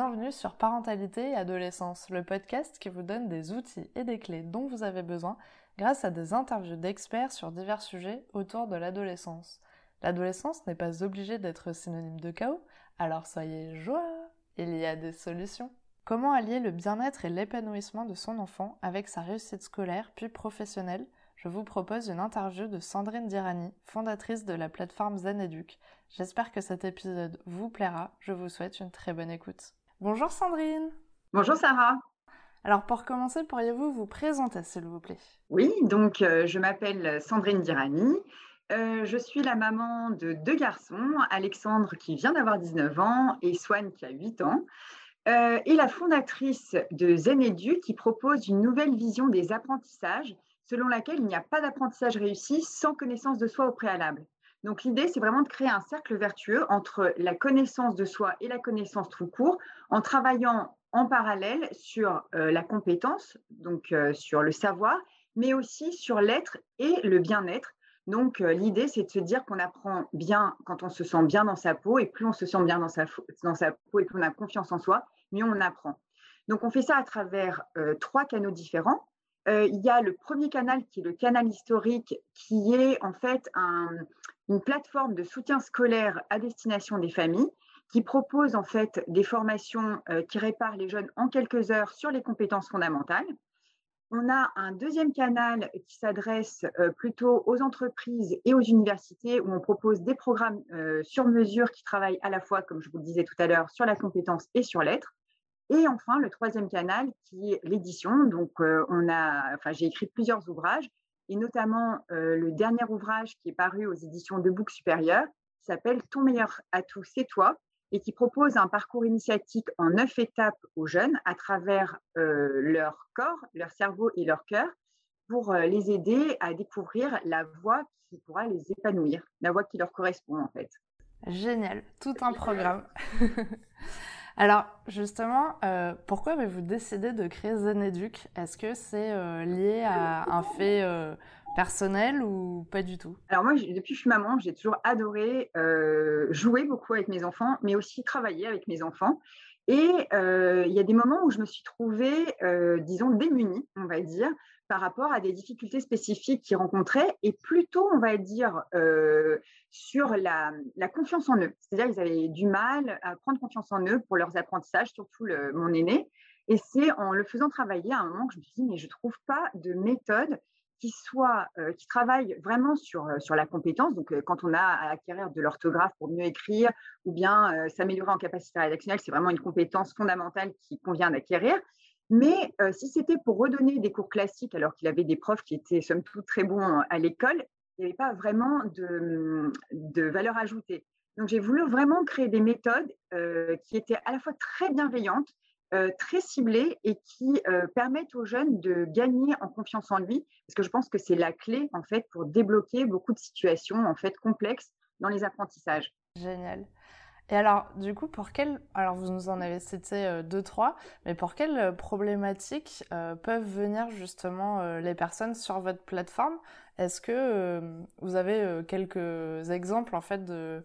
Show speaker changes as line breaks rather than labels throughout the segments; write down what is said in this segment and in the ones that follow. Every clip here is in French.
bienvenue sur Parentalité et Adolescence, le podcast qui vous donne des outils et des clés dont vous avez besoin grâce à des interviews d'experts sur divers sujets autour de l'adolescence. L'adolescence n'est pas obligée d'être synonyme de chaos, alors soyez joie, il y a des solutions. Comment allier le bien-être et l'épanouissement de son enfant avec sa réussite scolaire puis professionnelle? Je vous propose une interview de Sandrine Dirani, fondatrice de la plateforme Zeneduc. J'espère que cet épisode vous plaira. Je vous souhaite une très bonne écoute. Bonjour Sandrine.
Bonjour Sarah.
Alors pour commencer, pourriez-vous vous présenter s'il vous plaît?
Oui, donc euh, je m'appelle Sandrine Dirani. Euh, je suis la maman de deux garçons, Alexandre qui vient d'avoir 19 ans et Swan qui a 8 ans, euh, et la fondatrice de Zenedu qui propose une nouvelle vision des apprentissages selon laquelle il n'y a pas d'apprentissage réussi sans connaissance de soi au préalable. Donc l'idée, c'est vraiment de créer un cercle vertueux entre la connaissance de soi et la connaissance tout court, en travaillant en parallèle sur euh, la compétence, donc euh, sur le savoir, mais aussi sur l'être et le bien-être. Donc euh, l'idée, c'est de se dire qu'on apprend bien quand on se sent bien dans sa peau, et plus on se sent bien dans sa, dans sa peau et plus on a confiance en soi, mieux on apprend. Donc on fait ça à travers trois canaux différents. il y a le premier canal qui est le canal historique, qui est en fait un, une plateforme de soutien scolaire à destination des familles qui propose en fait des formations euh, qui réparent les jeunes en quelques heures sur les compétences fondamentales. On a un deuxième canal qui s'adresse euh, plutôt aux entreprises et aux universités où on propose des programmes euh, sur mesure qui travaillent à la fois, comme je vous le disais tout à l'heure, sur la compétence et sur l'être. Et enfin, le troisième canal qui est l'édition. Donc, on a, enfin, j'ai écrit plusieurs ouvrages et notamment euh, le dernier ouvrage qui est paru aux éditions de Bouc Supérieur, qui s'appelle Ton meilleur atout, c'est toi, et qui propose un parcours initiatique en neuf étapes aux jeunes à travers euh, leur corps, leur cerveau et leur cœur pour euh, les aider à découvrir la voie qui pourra les épanouir, la voie qui leur correspond en fait.
Génial, tout un programme. Alors, justement, euh, pourquoi avez-vous décidé de créer Zeneduc? Est-ce que c'est euh, lié à un fait euh, personnel ou pas du tout?
Alors moi, depuis que je suis maman, j'ai toujours adoré jouer beaucoup avec mes enfants, mais aussi travailler avec mes enfants. Et il y a des moments où je me suis trouvée, disons, démunie, on va dire, par rapport à des difficultés spécifiques qu'ils rencontraient et plutôt, on va dire, euh, sur la, confiance en eux. C'est-à-dire qu'ils avaient du mal à prendre confiance en eux pour leurs apprentissages, surtout le, mon aîné. Et c'est en le faisant travailler à un moment que je me suis dit, mais je ne trouve pas de méthode qui soit, euh, qui travaille vraiment sur, euh, sur la compétence. Donc, quand on a à acquérir de l'orthographe pour mieux écrire ou bien s'améliorer en capacité rédactionnelle, c'est vraiment une compétence fondamentale qui convient d'acquérir. Mais euh, si c'était pour redonner des cours classiques alors qu'il avait des profs qui étaient somme toute très bons euh, à l'école, il n'y avait pas vraiment de, de, valeur ajoutée. Donc j'ai voulu vraiment créer des méthodes euh, qui étaient à la fois très bienveillantes, très ciblées et qui permettent aux jeunes de gagner en confiance en lui, parce que je pense que c'est la clé en fait pour débloquer beaucoup de situations en fait complexes dans les apprentissages.
Génial. Et alors, du coup, pour quelles, alors vous nous en avez cité euh, deux, trois, mais pour quelles euh, problématiques euh, peuvent venir justement les personnes sur votre plateforme? Est-ce que vous avez quelques exemples en fait de,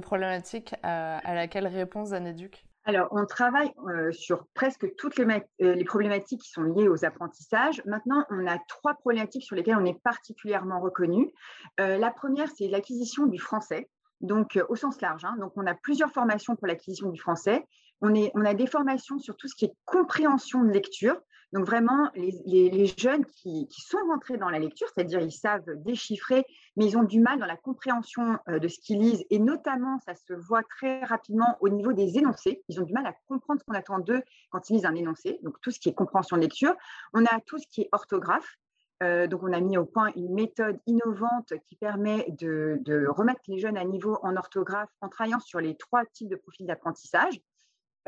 problématiques à, à laquelle répond Zaneduc?
Alors, on travaille sur presque toutes les, les, problématiques qui sont liées aux apprentissages. Maintenant, on a trois problématiques sur lesquelles on est particulièrement reconnu. la première, c'est l'acquisition du français donc euh, au sens large. Hein. Donc, on a plusieurs formations pour l'acquisition du français. On, est, a des formations sur tout ce qui est compréhension de lecture. Donc, vraiment, les, jeunes qui, sont rentrés dans la lecture, c'est-à-dire ils savent déchiffrer, mais ils ont du mal dans la compréhension euh, de ce qu'ils lisent. Et notamment, ça se voit très rapidement au niveau des énoncés. Ils ont du mal à comprendre ce qu'on attend d'eux quand ils lisent un énoncé. Donc, tout ce qui est compréhension de lecture. On a tout ce qui est orthographe. Euh, donc, on a mis au point une méthode innovante qui permet de, remettre les jeunes à niveau en orthographe en travaillant sur les trois types de profils d'apprentissage.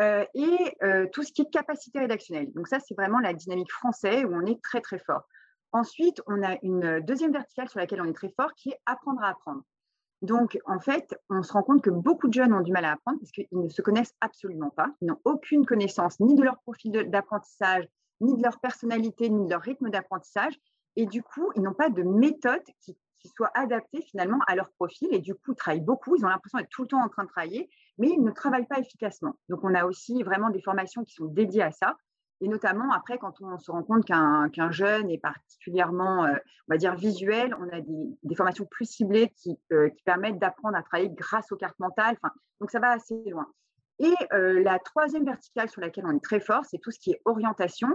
Euh, et euh, tout ce qui est capacité rédactionnelle. Donc ça, c'est vraiment la dynamique française où on est très, très fort. Ensuite, on a une deuxième verticale sur laquelle on est très fort qui est apprendre à apprendre. Donc, en fait, on se rend compte que beaucoup de jeunes ont du mal à apprendre parce qu'ils ne se connaissent absolument pas. Ils n'ont aucune connaissance ni de leur profil d'apprentissage, ni de leur personnalité, ni de leur rythme d'apprentissage. Et du coup, ils n'ont pas de méthode qui, soit adaptée finalement à leur profil. Et du coup, ils travaillent beaucoup. Ils ont l'impression d'être tout le temps en train de travailler, mais ils ne travaillent pas efficacement. Donc, on a aussi vraiment des formations qui sont dédiées à ça. Et notamment, après, quand on se rend compte qu'un jeune est particulièrement, euh, on va dire, visuel, on a des, formations plus ciblées qui, euh, qui permettent d'apprendre à travailler grâce aux cartes mentales. Donc, ça va assez loin. Et euh, la troisième verticale sur laquelle on est très fort, c'est tout ce qui est orientation.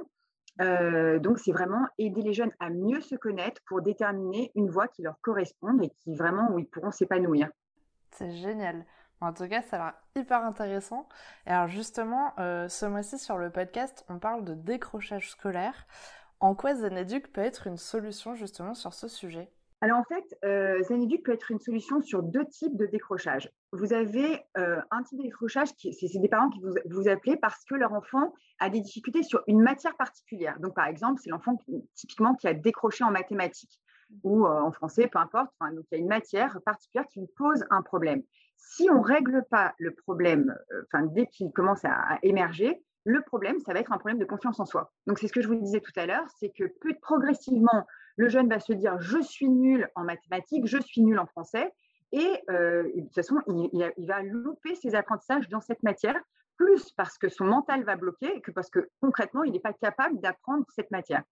Donc, c'est vraiment aider les jeunes à mieux se connaître pour déterminer une voie qui leur corresponde et qui vraiment où ils pourront s'épanouir.
C'est génial. En tout cas, ça a l'air hyper intéressant. Et alors justement, euh, ce mois-ci sur le podcast, on parle de décrochage scolaire. En quoi Zeneduc peut être une solution justement sur ce sujet?
Alors en fait, euh, Zeneduc peut être une solution sur deux types de décrochage. Vous avez euh, un type de décrochage, qui, c'est, des parents qui vous, vous appelez parce que leur enfant a des difficultés sur une matière particulière. Donc par exemple, c'est l'enfant typiquement qui a décroché en mathématiques ou en français, peu importe. donc il y a une matière particulière qui lui pose un problème si on ne règle pas le problème, euh, enfin, dès qu'il commence à, émerger, le problème, ça va être un problème de confiance en soi. Donc, c'est ce que je vous disais tout à l'heure, c'est que plus progressivement, le jeune va se dire je suis nul en mathématiques, je suis nul en français, et euh, de toute façon, il, va louper ses apprentissages dans cette matière, plus parce que son mental va bloquer que parce que concrètement, il n'est pas capable d'apprendre cette matière.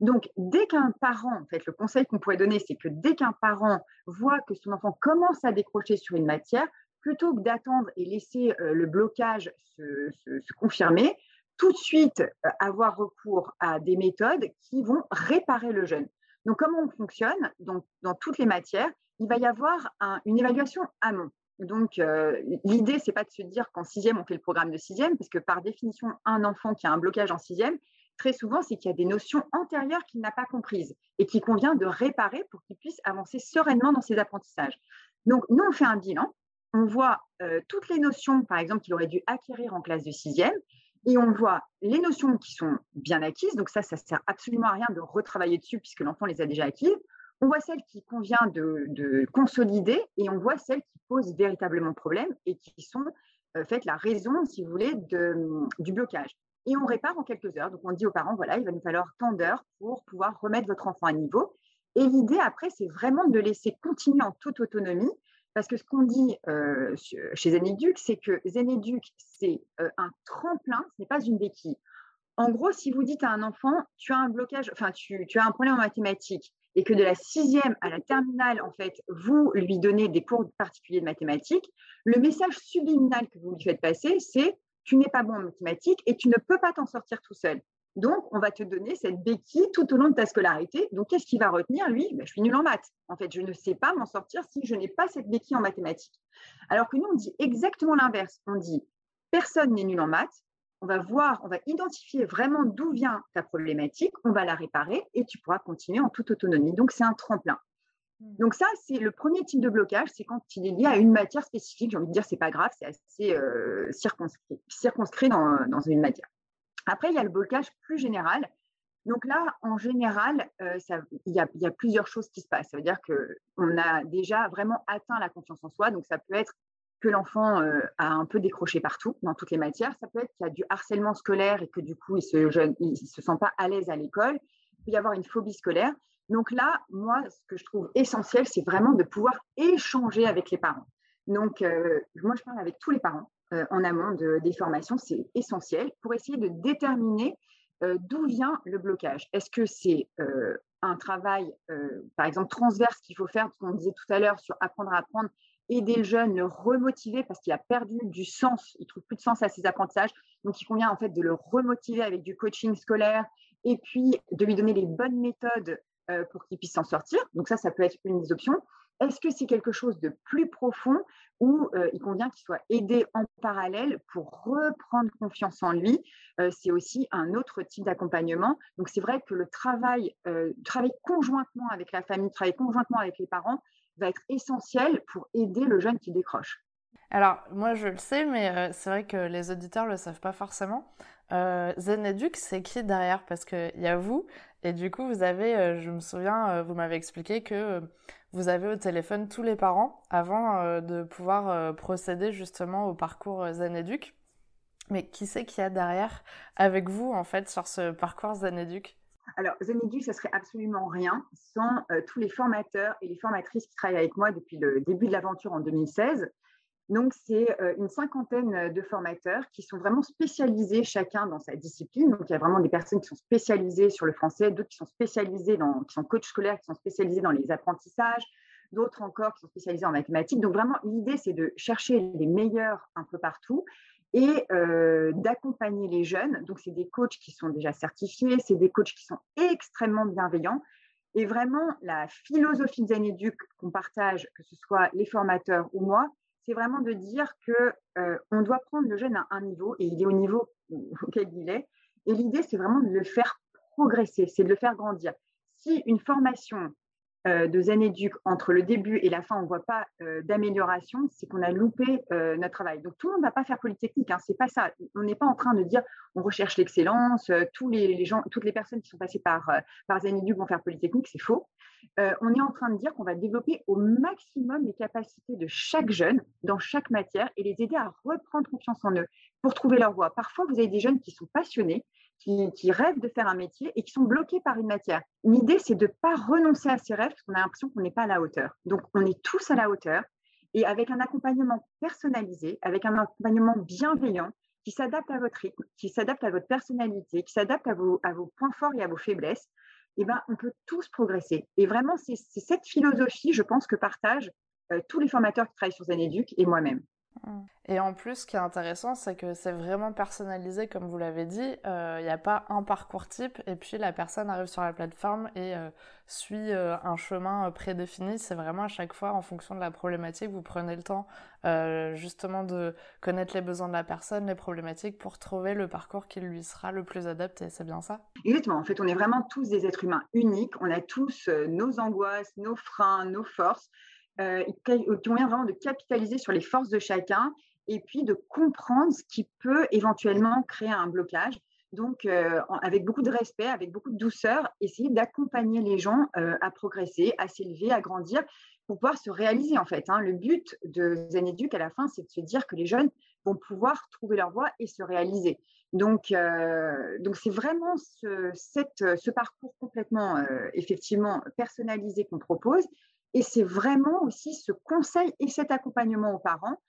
Donc, dès qu'un parent, en fait, le conseil qu'on pourrait donner, c'est que dès qu'un parent voit que son enfant commence à décrocher sur une matière, plutôt que d'attendre et laisser euh, le blocage se, confirmer, tout de suite euh, avoir recours à des méthodes qui vont réparer le jeune. Donc, comment on fonctionne donc, Dans toutes les matières, il va y avoir une évaluation amont. Donc, euh, l'idée, c'est pas de se dire qu'en sixième, on fait le programme de sixième, parce que par définition, un enfant qui a un blocage en sixième, très souvent, c'est qu'il y a des notions antérieures qu'il n'a pas comprises et qu'il convient de réparer pour qu'il puisse avancer sereinement dans ses apprentissages. Donc, nous, on fait un bilan, on voit euh, toutes les notions, par exemple, qu'il aurait dû acquérir en classe de sixième, et on voit les notions qui sont bien acquises, donc ça, ça sert absolument à rien de retravailler dessus puisque l'enfant les a déjà acquises. On voit celles qui convient de, consolider et on voit celles qui posent véritablement problème et qui sont euh, faites la raison, si vous voulez, du blocage et on répare en quelques heures. Donc, on dit aux parents, voilà, il va nous falloir tant d'heures pour pouvoir remettre votre enfant à niveau. Et l'idée, après, c'est vraiment de laisser continuer en toute autonomie, parce que ce qu'on dit euh, chez Zeneduc, c'est que Zeneduc, c'est euh, un tremplin, ce n'est pas une béquille. En gros, si vous dites à un enfant, tu as un blocage, enfin, tu, tu as un problème en mathématiques, et que de la sixième à la terminale, en fait, vous lui donnez des cours particuliers de mathématiques, le message subliminal que vous lui faites passer, c'est tu n'es pas bon en mathématiques et tu ne peux pas t'en sortir tout seul. Donc, on va te donner cette béquille tout au long de ta scolarité. Donc, qu'est-ce qu'il va retenir, lui? Ben, Je suis nul en maths. En fait, je ne sais pas m'en sortir si je n'ai pas cette béquille en mathématiques. Alors que nous, on dit exactement l'inverse. On dit, personne n'est nul en maths. On va voir, on va identifier vraiment d'où vient ta problématique, on va la réparer et tu pourras continuer en toute autonomie. Donc, c'est un tremplin. Mmh. Donc ça, c'est le premier type de blocage, c'est quand il est lié à une matière spécifique. J'ai envie de dire, c'est pas grave, c'est assez euh, circonscrit, circonscrit dans, une matière. Après, il y a le blocage plus général. Donc là, en général, euh, il, y a, plusieurs choses qui se passent. Ça veut dire qu'on a déjà vraiment atteint la confiance en soi. Donc ça peut être que l'enfant euh, a un peu décroché partout, dans toutes les matières. Ça peut être qu'il y a du harcèlement scolaire et que du coup, il ne se, se sent pas à l'aise à l'école. Il peut y avoir une phobie scolaire. Donc là, moi, ce que je trouve essentiel, c'est vraiment de pouvoir échanger avec les parents. Donc, euh, moi, je parle avec tous les parents euh, en amont de, des formations, c'est essentiel pour essayer de déterminer euh, d'où vient le blocage. Est-ce que c'est un travail, par exemple, transverse qu'il faut faire, ce qu'on disait tout à l'heure sur apprendre à apprendre, aider le jeune, le remotiver parce qu'il a perdu du sens, il trouve plus de sens à ses apprentissages. Donc, il convient en fait de le remotiver avec du coaching scolaire et puis de lui donner les bonnes méthodes euh, pour qu'il puisse s'en sortir. Donc ça, ça peut être une des options. Est-ce que c'est quelque chose de plus profond ou euh, il convient qu'il soit aidé en parallèle pour reprendre confiance en lui? Euh, C'est aussi un autre type d'accompagnement. Donc c'est vrai que le travail, travail conjointement avec la famille, travailler conjointement avec les parents va être essentiel pour aider le jeune qui décroche.
Alors, moi, je le sais, mais c'est vrai que les auditeurs ne le savent pas forcément. Euh, Zeneduc, c'est qui derrière? Parce qu'il y a vous, et du coup, vous avez, euh, je me souviens, euh, vous m'avez expliqué que euh, vous avez au téléphone tous les parents avant de pouvoir procéder justement au parcours Zeneduc. Mais qui c'est qu'il y a derrière avec vous, en fait, sur ce parcours Zeneduc
alors, Zeneduc, ça serait absolument rien sans tous les formateurs et les formatrices qui travaillent avec moi depuis le début de l'aventure en 2016 Donc, c'est une cinquantaine de formateurs qui sont vraiment spécialisés chacun dans sa discipline. Donc, il y a vraiment des personnes qui sont spécialisées sur le français, d'autres qui sont spécialisées dans, qui sont coachs scolaires, qui sont spécialisés dans les apprentissages, d'autres encore qui sont spécialisés en mathématiques. Donc, vraiment, l'idée, c'est de chercher les meilleurs un peu partout et d'accompagner les jeunes. Donc, c'est des coachs qui sont déjà certifiés, c'est des coachs qui sont extrêmement bienveillants. Et vraiment, la philosophie de Zen qu'on partage, que ce soit les formateurs ou moi, c'est vraiment de dire que euh, on doit prendre le jeune à un niveau et il est au niveau auquel il est. Et l'idée, c'est vraiment de le faire progresser, c'est de le faire grandir. Si une formation de Zen entre le début et la fin, on ne voit pas euh, d'amélioration, c'est qu'on a loupé euh, notre travail. Donc tout le monde ne va pas faire Polytechnique, hein, c'est pas ça. On n'est pas en train de dire on recherche l'excellence, toutes les personnes qui sont passées par, par vont faire Polytechnique, c'est faux. on est en train de dire qu'on va développer au maximum les capacités de chaque jeune dans chaque matière et les aider à reprendre confiance en eux pour trouver leur voie. Parfois, vous avez des jeunes qui sont passionnés, qui, rêvent de faire un métier et qui sont bloqués par une matière. L'idée, c'est de ne pas renoncer à ses rêves parce qu'on a l'impression qu'on n'est pas à la hauteur. Donc, on est tous à la hauteur et avec un accompagnement personnalisé, avec un accompagnement bienveillant qui s'adapte à votre rythme, qui s'adapte à votre personnalité, qui s'adapte à vos, points forts et à vos faiblesses, eh ben, on peut tous progresser. Et vraiment, c'est cette philosophie, je pense, que partagent euh, tous les formateurs qui travaillent sur Zeneduc et moi-même.
Et en plus, ce qui est intéressant, c'est que c'est vraiment personnalisé, comme vous l'avez dit. Il euh, n'y a pas un parcours type, et puis la personne arrive sur la plateforme et euh, suit euh, un chemin prédéfini. C'est vraiment à chaque fois en fonction de la problématique. Vous prenez le temps justement de connaître les besoins de la personne, les problématiques, pour trouver le parcours qui lui sera le plus adapté. C'est bien ça
Exactement. En fait, on est vraiment tous des êtres humains uniques. On a tous nos angoisses, nos freins, nos forces. Euh, qui ont vraiment de capitaliser sur les forces de chacun et puis de comprendre ce qui peut éventuellement créer un blocage. Donc, euh, avec beaucoup de respect, avec beaucoup de douceur, essayer d'accompagner les gens euh, à progresser, à s'élever, à grandir pour pouvoir se réaliser en fait. Hein. Le but de Zeneduc à la fin, c'est de se dire que les jeunes vont pouvoir trouver leur voie et se réaliser. Donc, donc c'est vraiment ce parcours complètement effectivement personnalisé qu'on propose et c'est vraiment aussi ce conseil et cet accompagnement aux parents.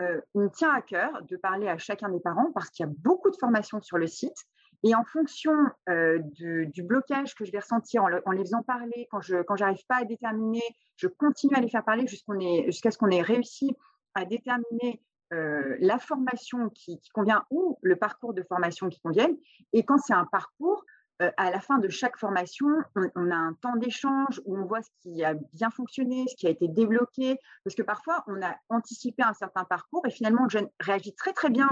Euh, on tient à cœur de parler à chacun des parents parce qu'il y a beaucoup de formations sur le site. Et en fonction euh, du, blocage que je vais ressentir en, les faisant parler, quand je quand pas à déterminer, je continue à les faire parler jusqu'à ce qu'on ait réussi à déterminer euh, la formation qui, convient ou le parcours de formation qui convienne. Et quand c'est un parcours, euh, à la fin de chaque formation, on, a un temps d'échange où on voit ce qui a bien fonctionné, ce qui a été débloqué, parce que parfois, on a anticipé un certain parcours et finalement, le jeune réagit très, très bien.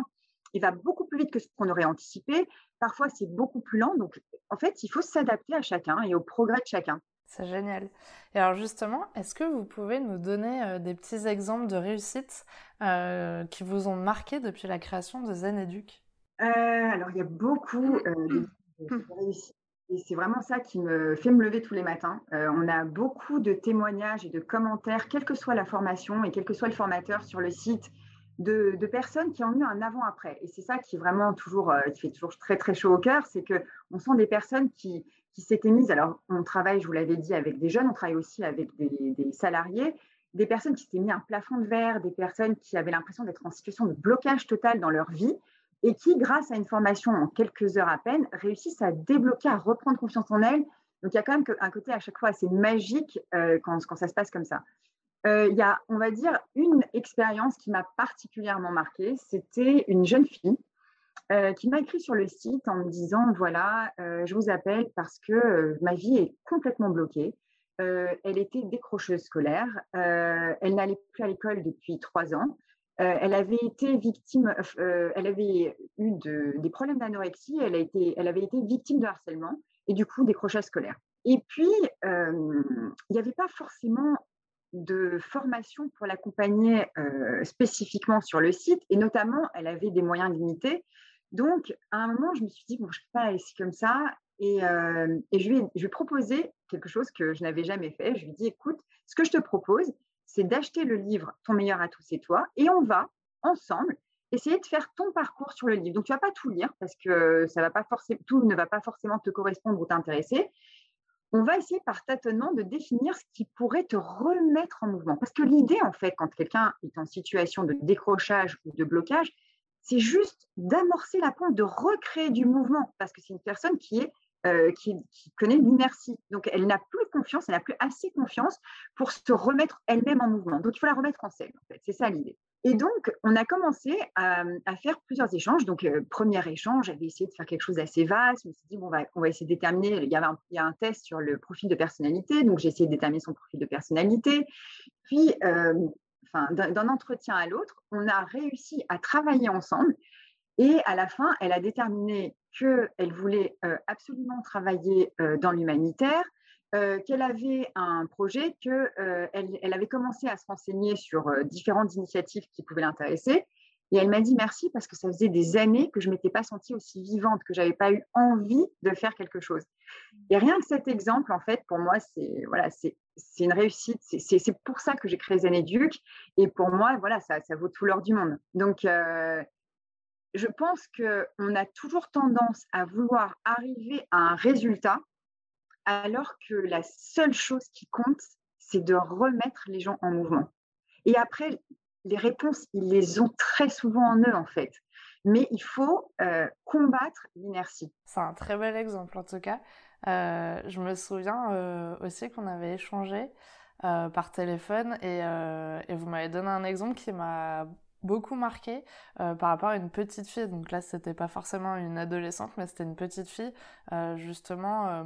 Il va beaucoup plus vite que ce qu'on aurait anticipé. Parfois, c'est beaucoup plus lent. Donc, en fait, il faut s'adapter à chacun et au progrès de chacun.
C'est génial. Et alors justement, est-ce que vous pouvez nous donner euh, des petits exemples de réussites euh, qui vous ont marqué depuis la création de Zen Educ?
Alors, il y a beaucoup de et c'est vraiment ça qui me fait me lever tous les matins. Euh, on a beaucoup de témoignages et de commentaires, quelle que soit la formation et quel que soit le formateur sur le site, de, personnes qui ont eu un avant-après. Et c'est ça qui est vraiment toujours, euh, qui fait toujours très très chaud au cœur, c'est que on sent des personnes qui, qui s'étaient mises. Alors, on travaille, je vous l'avais dit, avec des jeunes, on travaille aussi avec des, des salariés, des personnes qui s'étaient mis un plafond de verre, des personnes qui avaient l'impression d'être en situation de blocage total dans leur vie et qui, grâce à une formation en quelques heures à peine, réussissent à débloquer, à reprendre confiance en elles. Donc, il y a quand même un côté à chaque fois assez magique euh, quand, ça se passe comme ça. Euh, il y a, on va dire, une expérience qui m'a particulièrement marquée. C'était une jeune fille euh, qui m'a écrit sur le site en me disant, voilà, je vous appelle parce que ma vie est complètement bloquée. elle était décrocheuse scolaire. elle n'allait plus à l'école depuis trois ans. Euh, elle avait été victime, euh, elle avait eu des problèmes d'anorexie, elle, avait été victime de harcèlement et du coup décrochage scolaire. Et puis, euh, il n'y avait pas forcément de formation pour l'accompagner spécifiquement sur le site, et notamment, elle avait des moyens limités. Donc, à un moment, je me suis dit, bon, je ne peux pas la laisser comme ça, et, je, lui je lui ai proposé quelque chose que je n'avais jamais fait. Je lui ai dit, écoute, ce que je te propose, c'est d'acheter le livre Ton meilleur à tous, c'est toi, et on va ensemble essayer de faire ton parcours sur le livre. Donc, tu vas pas tout lire parce que ça va pas tout ne va pas forcément te correspondre ou t'intéresser. on va essayer par tâtonnement de définir ce qui pourrait te remettre en mouvement. Parce que l'idée, en fait, quand quelqu'un est en situation de décrochage ou de blocage, c'est juste d'amorcer la pompe, de recréer du mouvement, parce que c'est une personne qui est euh, qui, connaît l'inertie. Donc, elle n'a plus confiance, elle n'a plus assez confiance pour se remettre elle-même en mouvement. Donc, il faut la remettre en scène, en fait. C'est ça l'idée. Et donc, on a commencé à, faire plusieurs échanges. Donc, euh, premier échange, j'avais essayé de faire quelque chose d'assez vaste. Je me suis dit, bon, on va, essayer de déterminer. Il y, avait un, a un test sur le profil de personnalité. Donc, j'ai essayé de déterminer son profil de personnalité. Puis, euh, d'un entretien à l'autre, on a réussi à travailler ensemble. Et à la fin, elle a déterminé qu'elle voulait euh, absolument travailler euh, dans l'humanitaire, euh, qu'elle avait un projet, qu'elle elle avait commencé à se renseigner sur différentes initiatives qui pouvaient l'intéresser. Et elle m'a dit merci parce que ça faisait des années que je ne m'étais pas sentie aussi vivante, que je n'avais pas eu envie de faire quelque chose. Et rien que cet exemple, en fait, pour moi, c'est voilà, une réussite. C'est pour ça que j'ai créé Zanéduc. Et pour moi, voilà, ça, ça vaut tout l'or du monde. Donc, je pense qu'on a toujours tendance à vouloir arriver à un résultat alors que la seule chose qui compte, c'est de remettre les gens en mouvement. Et après, les réponses, ils les ont très souvent en eux, en fait. Mais il faut euh, combattre l'inertie.
C'est un très bel exemple, en tout cas. Euh, je me souviens euh, aussi qu'on avait échangé par téléphone et, et vous m'avez donné un exemple qui m'a beaucoup marqué euh, par rapport à une petite fille. Donc là, c'était pas forcément une adolescente, mais c'était une petite fille. Euh, justement, euh,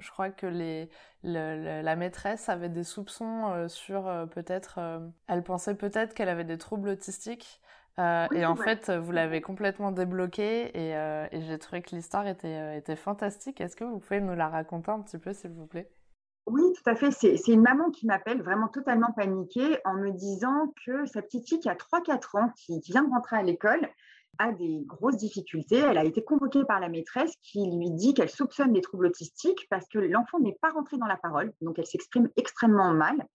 je crois que les, la maîtresse avait des soupçons sur peut-être. elle pensait peut-être qu'elle avait des troubles autistiques. et en fait, vous l'avez complètement débloqué et, et j'ai trouvé que l'histoire était, était fantastique. Est-ce que vous pouvez nous la raconter un petit peu, s'il vous plaît?
Oui, tout à fait. C'est une maman qui m'appelle vraiment totalement paniquée en me disant que sa petite fille qui a 3-4 ans, qui, vient de rentrer à l'école, a des grosses difficultés. Elle a été convoquée par la maîtresse qui lui dit qu'elle soupçonne des troubles autistiques parce que l'enfant n'est pas rentré dans la parole, donc elle s'exprime extrêmement mal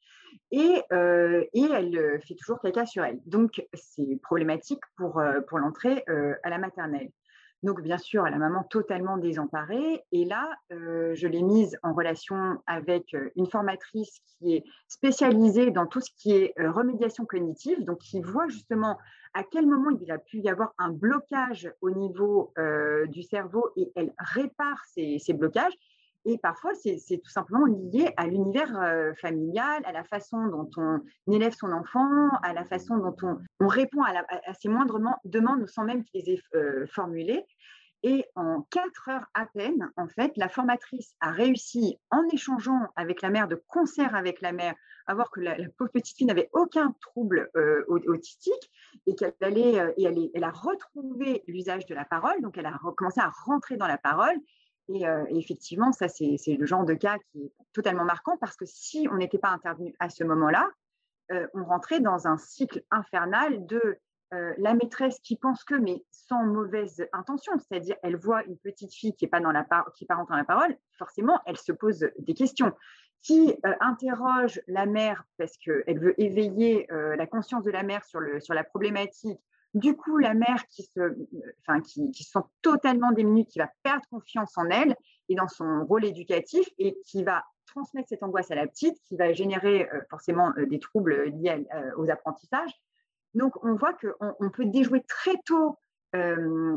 et, euh, elle euh, fait toujours caca sur elle. Donc c'est problématique pour, euh, pour l'entrée à la maternelle. Donc, bien sûr, la maman totalement désemparée. Et là, euh, je l'ai mise en relation avec euh, une formatrice qui est spécialisée dans tout ce qui est euh, remédiation cognitive, donc qui voit justement à quel moment il a pu y avoir un blocage au niveau du cerveau et elle répare ces blocages. Et parfois, c'est tout simplement lié à l'univers euh, familial, à la façon dont on élève son enfant, à la façon dont on, répond à, ses moindres demandes sans même qu'ils les aient euh, formulées. Et en quatre heures à peine, en fait, la formatrice a réussi, en échangeant avec la mère, de concert avec la mère, à voir que la, pauvre petite fille n'avait aucun trouble euh, autistique et qu'elle allait, et elle, elle, a retrouvé l'usage de la parole. Donc, elle a commencé à rentrer dans la parole et, effectivement, ça, c'est le genre de cas qui est totalement marquant parce que si on n'était pas intervenu à ce moment-là, on rentrait dans un cycle infernal de la maîtresse qui pense que, mais sans mauvaise intention, c'est-à-dire elle voit une petite fille qui n'est pas dans la dans la parole, forcément, elle se pose des questions. Qui interroge la mère parce qu'elle veut éveiller la conscience de la mère sur la problématique du coup, la mère qui se, enfin, qui, qui sent totalement démunie, qui va perdre confiance en elle et dans son rôle éducatif et qui va transmettre cette angoisse à la petite, qui va générer euh, forcément euh, des troubles liés euh, aux apprentissages. Donc, on voit qu'on on peut déjouer très tôt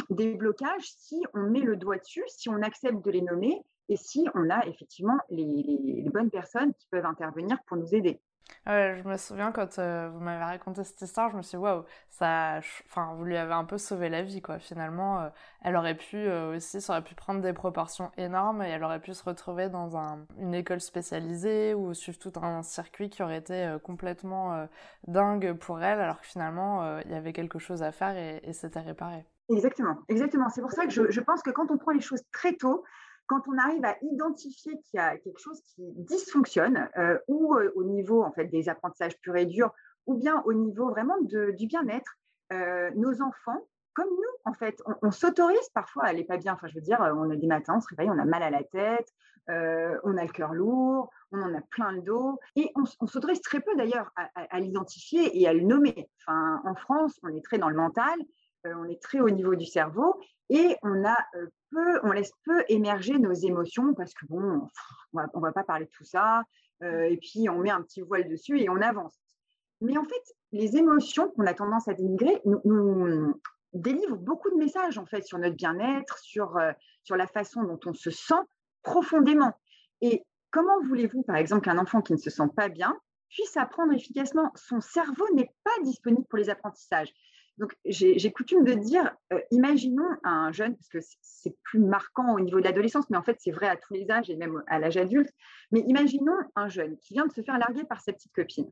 des blocages si on met le doigt dessus, si on accepte de les nommer et si on a effectivement les bonnes personnes qui peuvent intervenir pour nous aider
je me souviens quand euh, vous m'avez raconté cette histoire, je me suis dit waouh, ça, enfin, vous lui avez un peu sauvé la vie quoi. Finalement, euh, elle aurait pu euh, aussi, ça aurait pu prendre des proportions énormes et elle aurait pu se retrouver dans un, une école spécialisée ou suivre tout un circuit qui aurait été complètement dingue pour elle, alors que finalement, il y avait quelque chose à faire et, c'était réparé.
Exactement, exactement. C'est pour ça que je pense que quand on prend les choses très tôt, quand on arrive à identifier qu'il y a quelque chose qui dysfonctionne, euh, ou euh, au niveau en fait des apprentissages purs et durs, ou bien au niveau vraiment du bien-être, euh, nos enfants, comme nous, en fait, on, s'autorise parfois à aller pas bien. Enfin, je veux dire, on a des matins, on se réveille, on a mal à la tête, on a le cœur lourd, on en a plein le dos, et on, s'autorise très peu d'ailleurs à, à l'identifier et à le nommer. Enfin, en France, on est très dans le mental. On est très au niveau du cerveau et on a peu, on laisse peu émerger nos émotions parce que bon, on va, va pas parler de tout ça. et puis on met un petit voile dessus et on avance. Mais en fait, les émotions qu'on a tendance à dénigrer nous, délivrent beaucoup de messages en fait sur notre bien-être, sur, sur la façon dont on se sent profondément. Et comment voulez-vous, par exemple, qu'un enfant qui ne se sent pas bien puisse apprendre efficacement? Son cerveau n'est pas disponible pour les apprentissages. Donc, j'ai coutume de dire, euh, imaginons un jeune, parce que c'est plus marquant au niveau de l'adolescence, mais en fait, c'est vrai à tous les âges et même à l'âge adulte, mais imaginons un jeune qui vient de se faire larguer par sa petite copine.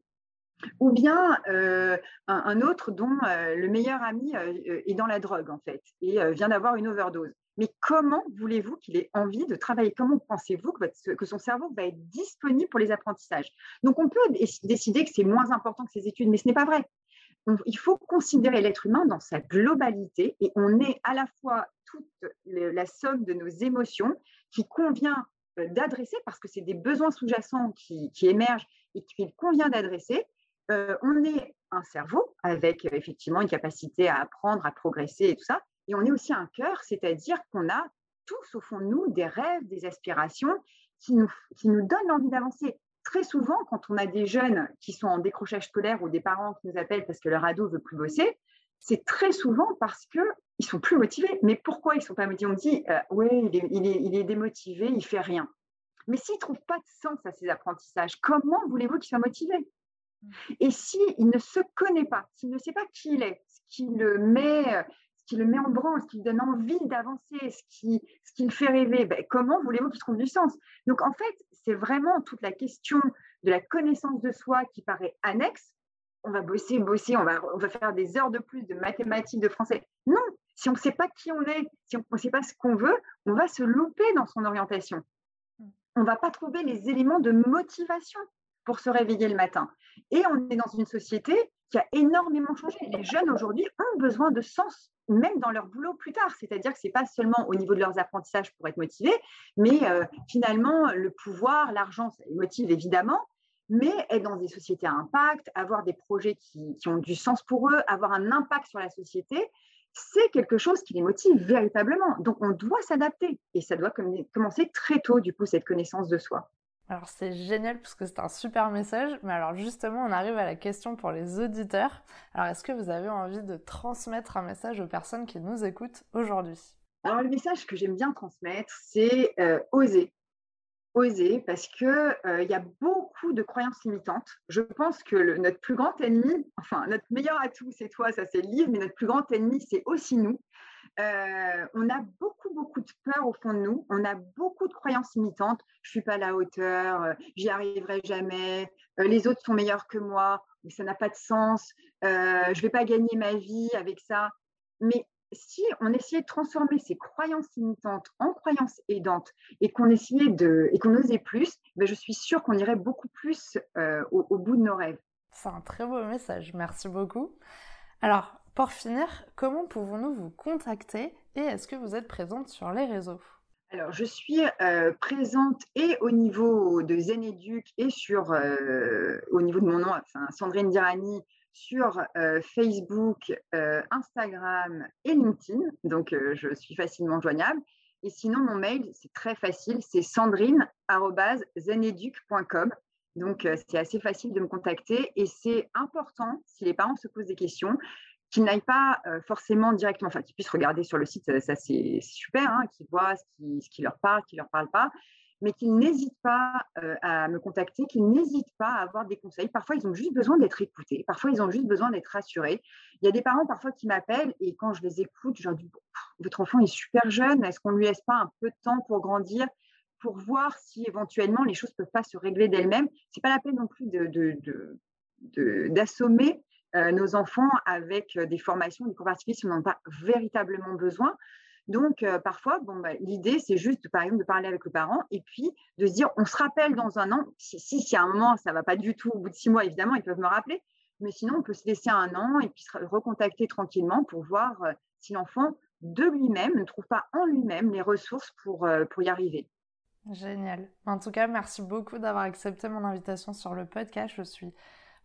Ou bien euh, un, autre dont euh, le meilleur ami est dans la drogue, en fait, et vient d'avoir une overdose. Mais comment voulez-vous qu'il ait envie de travailler? Comment pensez-vous que, que, son cerveau va être disponible pour les apprentissages? Donc, on peut décider que c'est moins important que ses études, mais ce n'est pas vrai il faut considérer l'être humain dans sa globalité et on est à la fois toute la somme de nos émotions qui convient euh, d'adresser parce que c'est des besoins sous-jacents qui, émergent et qu'il convient d'adresser. Euh, on est un cerveau avec effectivement une capacité à apprendre, à progresser et tout ça. Et on est aussi un cœur, c'est-à-dire qu'on a tous au fond de nous des rêves, des aspirations qui nous donnent l'envie d'avancer très souvent, quand on a des jeunes qui sont en décrochage scolaire ou des parents qui nous appellent parce que leur ado veut plus bosser, c'est très souvent parce qu'ils ne sont plus motivés. Mais pourquoi ils ne sont pas motivés? On dit, euh, oui, il est, il, est, démotivé, il ne fait rien. Mais s'il ne trouve pas de sens à ses apprentissages, comment voulez-vous qu'il soit motivé Et s'il ne se connaît pas, s'il ne sait pas qui il est, ce qui le met, ce qui le met en branle, ce qui lui donne envie d'avancer, ce qui, ce qui le fait rêver, ben, comment voulez-vous qu'il trouve du sens? Donc en fait, c'est vraiment toute la question de la connaissance de soi qui paraît annexe. On va bosser, bosser, on va, on va faire des heures de plus de mathématiques, de français. Non, si on ne sait pas qui on est, si on ne sait pas ce qu'on veut, on va se louper dans son orientation. On ne va pas trouver les éléments de motivation pour se réveiller le matin. Et on est dans une société qui a énormément changé. Les jeunes aujourd'hui ont besoin de sens même dans leur boulot plus tard. C'est-à-dire que ce n'est pas seulement au niveau de leurs apprentissages pour être motivés, mais euh, finalement, le pouvoir, l'argent, ça les motive évidemment, mais être dans des sociétés à impact, avoir des projets qui, ont du sens pour eux, avoir un impact sur la société, c'est quelque chose qui les motive véritablement. Donc, on doit s'adapter et ça doit commencer très tôt, du coup, cette connaissance de soi.
Alors c'est génial parce que c'est un super message, mais alors justement on arrive à la question pour les auditeurs. Alors est-ce que vous avez envie de transmettre un message aux personnes qui nous écoutent aujourd'hui?
Alors le message que j'aime bien transmettre, c'est euh, oser. Oser parce qu'il euh, il y a beaucoup de croyances limitantes. Je pense que notre plus grand ennemi, enfin notre meilleur atout c'est toi, ça c'est le livre, mais notre plus grand ennemi c'est aussi nous. Euh, on a beaucoup, beaucoup de peur au fond de nous. On a beaucoup de croyances limitantes. Je suis pas à la hauteur, euh, j'y arriverai jamais. Euh, les autres sont meilleurs que moi, mais ça n'a pas de sens. je vais pas gagner ma vie avec ça. Mais si on essayait de transformer ces croyances limitantes en croyances aidantes et qu'on essayait de et qu'on osait plus, ben je suis sûre qu'on irait beaucoup plus au, au bout de nos rêves.
C'est un très beau message. Merci beaucoup. Alors, pour finir, comment pouvons-nous vous contacter et est-ce que vous êtes présente sur les réseaux?
Alors, je suis euh, présente et au niveau de Zeneduc et sur, euh, au niveau de mon nom, enfin, Sandrine Dirani, sur euh, Facebook, Instagram et LinkedIn. Donc, je suis facilement joignable. Et sinon, mon mail, c'est très facile, c'est sandrine.zeneduc.com. Donc, c'est assez facile de me contacter et c'est important, si les parents se posent des questions, qu'ils n'aillent pas euh, forcément directement, enfin qu'ils puissent regarder sur le site, ça c'est super, hein, qu'ils voient ce qui, qui, leur parle, qui ne leur parle pas, mais qu'ils n'hésitent pas euh, à me contacter, qu'ils n'hésitent pas à avoir des conseils. Parfois, ils ont juste besoin d'être écoutés, parfois, ils ont juste besoin d'être rassurés. Il y a des parents parfois qui m'appellent et quand je les écoute, je leur dis, votre enfant est super jeune, est-ce qu'on ne lui laisse pas un peu de temps pour grandir pour voir si éventuellement les choses ne peuvent pas se régler d'elles-mêmes? Ce n'est pas la peine non plus d'assommer de, de, euh, nos enfants avec euh, des formations, des cours particuliers si on n'en a pas véritablement besoin. Donc, euh, parfois, bah, l'idée, c'est juste, par exemple, de parler avec le parent et puis de se dire, on se rappelle dans un an, si, si, à un moment, ça ne va pas du tout, au bout de six mois, évidemment, ils peuvent me rappeler, mais sinon, on peut se laisser un an et puis se recontacter tranquillement pour voir si l'enfant, de lui-même, ne trouve pas en lui-même les ressources pour, pour y arriver.
Génial. En tout cas, merci beaucoup d'avoir accepté mon invitation sur le podcast. Je suis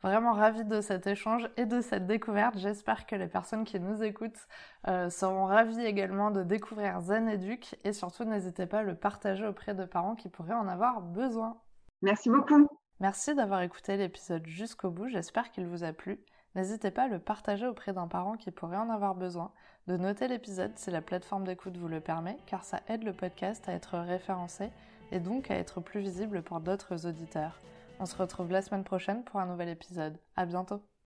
Vraiment ravie de cet échange et de cette découverte. J'espère que les personnes qui nous écoutent euh, seront ravies également de découvrir Zen Educ et surtout n'hésitez pas à le partager auprès de parents qui pourraient en avoir besoin.
Merci beaucoup.
Merci d'avoir écouté l'épisode jusqu'au bout, j'espère qu'il vous a plu. N'hésitez pas à le partager auprès d'un parent qui pourrait en avoir besoin, de noter l'épisode si la plateforme d'écoute vous le permet, car ça aide le podcast à être référencé et donc à être plus visible pour d'autres auditeurs. On se retrouve la semaine prochaine pour un nouvel épisode. À bientôt!